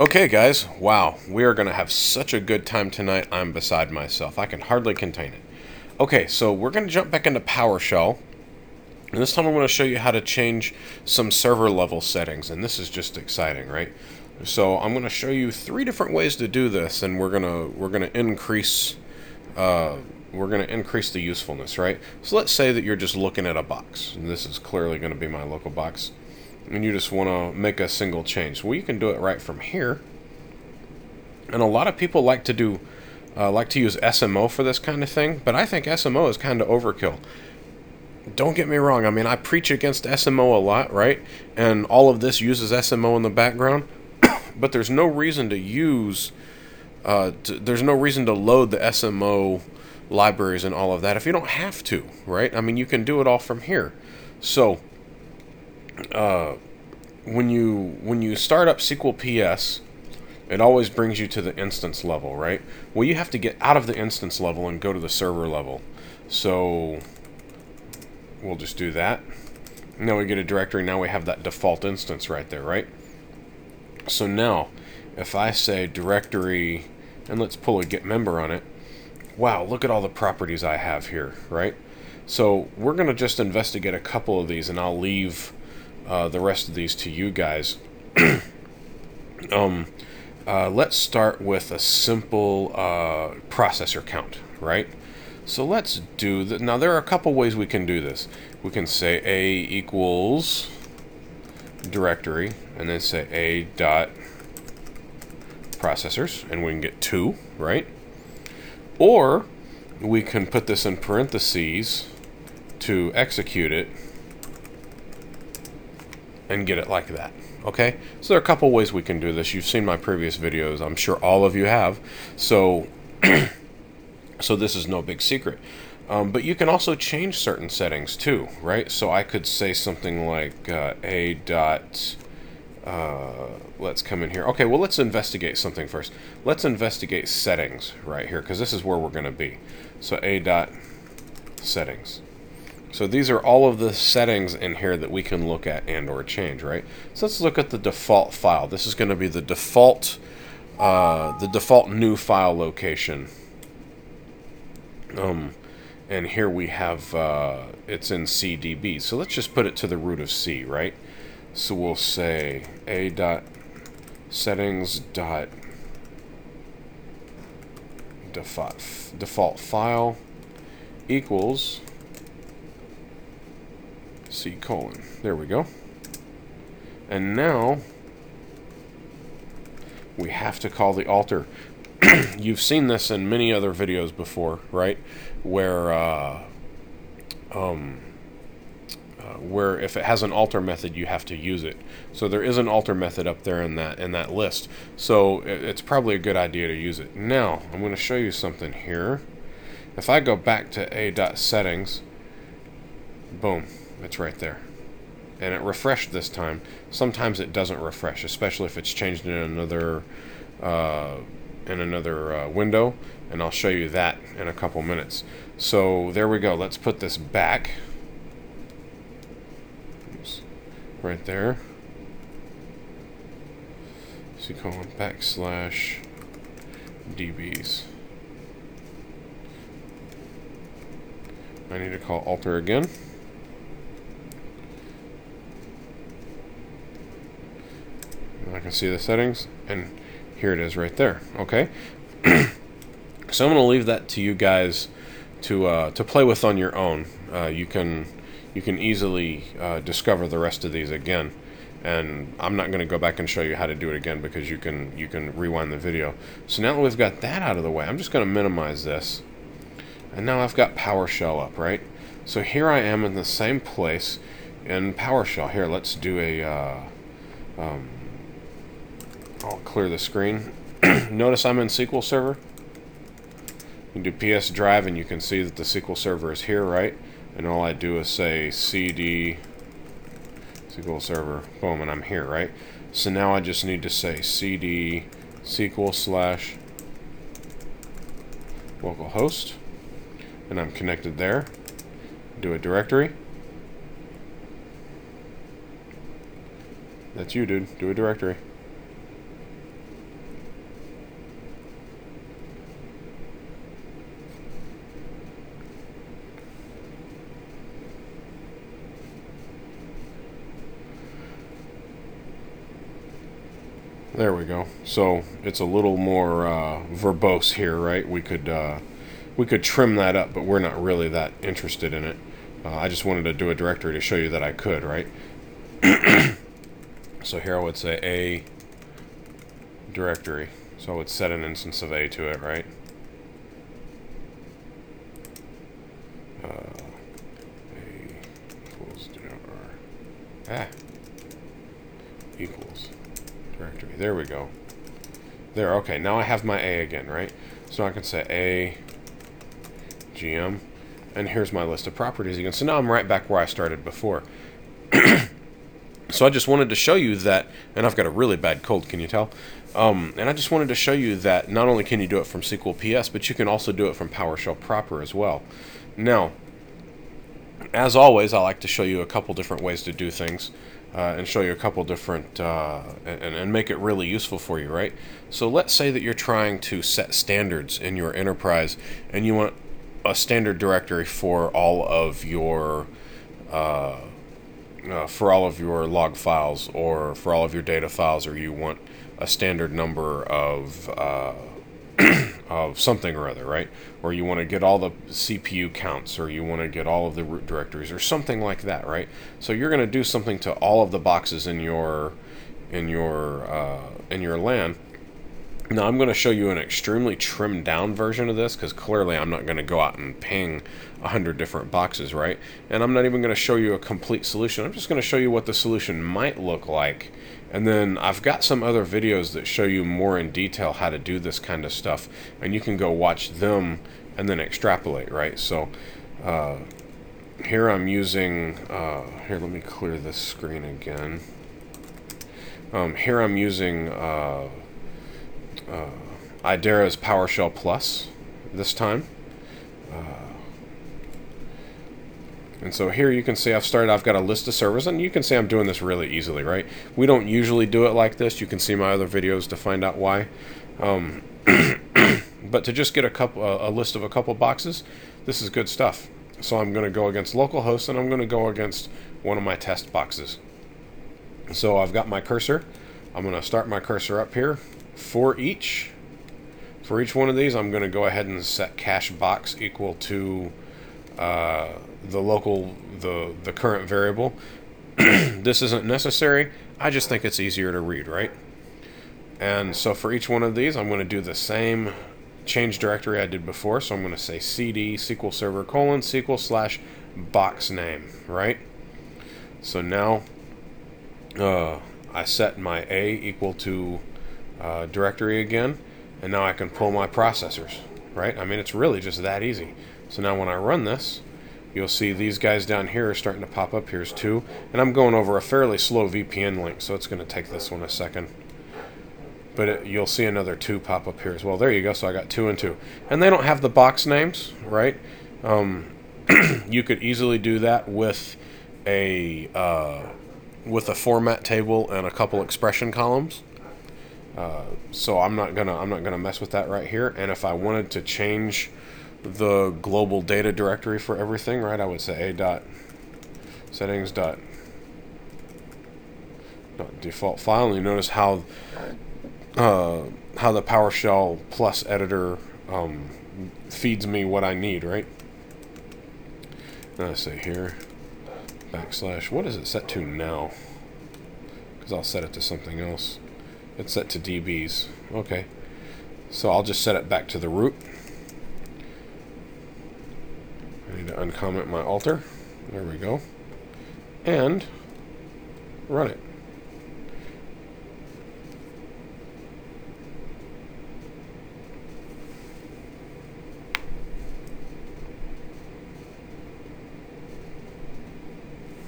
Okay, guys, wow, we are going to have such a good time tonight. I'm beside myself. I can hardly contain it. Okay, so we're going to jump back into PowerShell. And this time I'm going to show you how to change some server level settings. And this is just exciting, right? So I'm going to show you three different ways to do this, and we're going to we're going to increase uh, we're going to increase the usefulness, right? So let's say that you're just looking at a box, and this is clearly going to be my local box and you just want to make a single change. Well, you can do it right from here. And a lot of people like to do uh, like to use SMO for this kind of thing, but I think SMO is kind of overkill. Don't get me wrong. I mean, I preach against SMO a lot, right? And all of this uses SMO in the background, but there's no reason to use. Uh, there's no reason to load the SMO libraries and all of that if you don't have to, right? I mean, you can do it all from here. So uh, when you when you start up SQL PS, it always brings you to the instance level, right? Well, you have to get out of the instance level and go to the server level. So we'll just do that. Now we get a directory. Now we have that default instance right there, right? So now, if I say directory, and let's pull a get member on it, wow, look at all the properties I have here, right? So we're going to just investigate a couple of these, and I'll leave uh, the rest of these to you guys. um, uh, let's start with a simple uh, processor count, right? So let's do that. Now there are a couple ways we can do this. We can say a equals directory, and then say a dot processors, and we can get two, right? Or we can put this in parentheses to execute it and get it like that. Okay, so there are a couple ways we can do this. You've seen my previous videos. I'm sure all of you have. So, so this is no big secret. Um, but you can also change certain settings too, right? So I could say something like uh, a dot. Uh, let's come in here. Okay, well let's investigate something first. Let's investigate settings right here because this is where we're going to be. So a dot settings. So these are all of the settings in here that we can look at and or change, right? So let's look at the default file. This is going to be the default, uh, the default new file location. Um, and here we have, uh, it's in CDB. So let's just put it to the root of C, right? So we'll say a dot settings dot default default file equals C colon. There we go. And now we have to call the alter. You've seen this in many other videos before, right? Where uh, um, uh, where if it has an alter method, you have to use it. So there is an alter method up there in that in that list. So it's probably a good idea to use it. Now I'm going to show you something here. If I go back to a dot settings, boom, it's right there. And it refreshed this time. Sometimes it doesn't refresh, especially if it's changed in another uh, in another uh, window. And I'll show you that in a couple minutes. So there we go. Let's put this back. Oops. Right there. So you call backslash dbs. I need to call alter again. Can see the settings, and here it is right there. Okay, so I'm going to leave that to you guys to uh, to play with on your own. Uh, you can you can easily uh, discover the rest of these again, and I'm not going to go back and show you how to do it again because you can you can rewind the video. So now that we've got that out of the way, I'm just going to minimize this, and now I've got PowerShell up, right? So here I am in the same place in PowerShell. Here, let's do a uh, um, I'll clear the screen. Notice I'm in SQL Server. You can do PS Drive and you can see that the SQL Server is here, right? And all I do is say CD SQL Server, boom, and I'm here, right? So now I just need to say CD SQL slash localhost, and I'm connected there. Do a directory. That's you, dude. Do a directory. There we go. So it's a little more uh, verbose here, right? We could uh, we could trim that up, but we're not really that interested in it. Uh, I just wanted to do a directory to show you that I could, right? so here I would say a directory. So I would set an instance of a to it, right? Uh, a equals ah equals directory. There we go. There, okay, now I have my A again, right? So I can say A GM, and here's my list of properties again. So now I'm right back where I started before. so I just wanted to show you that, and I've got a really bad cold, can you tell? Um, and I just wanted to show you that not only can you do it from SQL PS, but you can also do it from PowerShell proper as well. Now, as always, I like to show you a couple different ways to do things uh, and show you a couple different uh, and, and make it really useful for you, right? So let's say that you're trying to set standards in your enterprise and you want a standard directory for all of your uh, uh, for all of your log files or for all of your data files, or you want a standard number of uh, of something or other, right? Or you want to get all the CPU counts, or you want to get all of the root directories, or something like that, right? So you're going to do something to all of the boxes in your in your uh, in your LAN. Now I'm going to show you an extremely trimmed down version of this because clearly I'm not going to go out and ping a hundred different boxes, right? And I'm not even going to show you a complete solution. I'm just going to show you what the solution might look like and then I've got some other videos that show you more in detail how to do this kind of stuff, and you can go watch them and then extrapolate, right? So uh, here I'm using, uh, here let me clear this screen again. Um, here I'm using uh, uh Idera's PowerShell Plus this time. And so here you can see I've started, I've got a list of servers, and you can see I'm doing this really easily, right? We don't usually do it like this. You can see my other videos to find out why. Um, but to just get a couple, a list of a couple boxes, this is good stuff. So I'm going to go against localhost, and I'm going to go against one of my test boxes. So I've got my cursor. I'm going to start my cursor up here. For each, for each one of these, I'm going to go ahead and set cache box equal to the local, the, the current variable. this isn't necessary. I just think it's easier to read, right? And so for each one of these, I'm going to do the same change directory I did before. So I'm going to say cd SQL Server colon SQL slash box name, right? So now uh, I set my A equal to uh, directory again, and now I can pull my processors, right? I mean, it's really just that easy. So now when I run this, you'll see these guys down here are starting to pop up. Here's two. And I'm going over a fairly slow VPN link, so it's going to take this one a second. But it, you'll see another two pop up here as well. There you go. So I got two and two. And they don't have the box names, right? Um, you could easily do that with a uh, with a format table and a couple expression columns. Uh, so I'm not gonna I'm not gonna mess with that right here. And if I wanted to change the global data directory for everything, right? I would say a dot settings dot, default file. And you notice how uh, how the PowerShell Plus editor um, feeds me what I need, right? And I say here backslash. What is it set to now? Because I'll set it to something else. It's set to DBs. Okay. So I'll just set it back to the root. To uncomment my alter. There we go. And run it.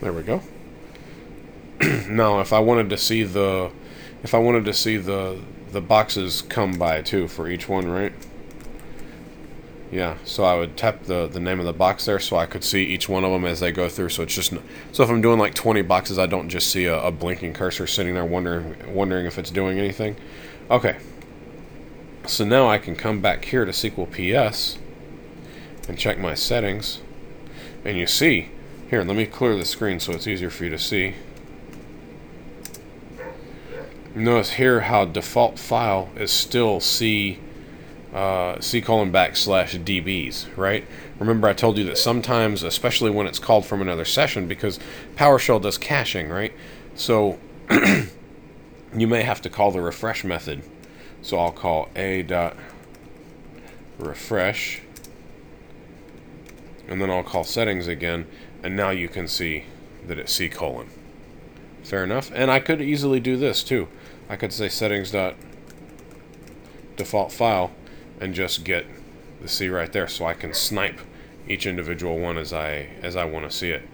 There we go. now, if I wanted to see the, if I wanted to see the the boxes come by too for each one, right? Yeah, so I would tap the, the name of the box there so I could see each one of them as they go through. So it's just so if I'm doing like 20 boxes, I don't just see a, a blinking cursor sitting there wondering wondering if it's doing anything. Okay, so now I can come back here to SQL PS and check my settings, and you see here. Let me clear the screen so it's easier for you to see. Notice here how default file is still C uh, C colon backslash DBs, right? Remember I told you that sometimes, especially when it's called from another session, because PowerShell does caching, right? So you may have to call the refresh method. So I'll call a dot refresh, and then I'll call settings again, and now you can see that it's C colon. Fair enough. And I could easily do this too. I could say settings dot default file and just get the C right there so I can snipe each individual one as I as I want to see it.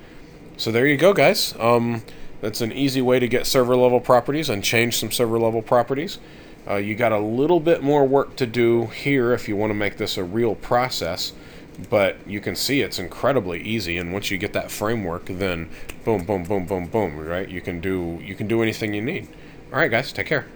So there you go guys. Um, that's an easy way to get server level properties and change some server level properties. Uh, you got a little bit more work to do here if you want to make this a real process, but you can see it's incredibly easy. And once you get that framework, then boom, boom, boom, boom, boom, right? You can do you can do anything you need. All right, guys, take care.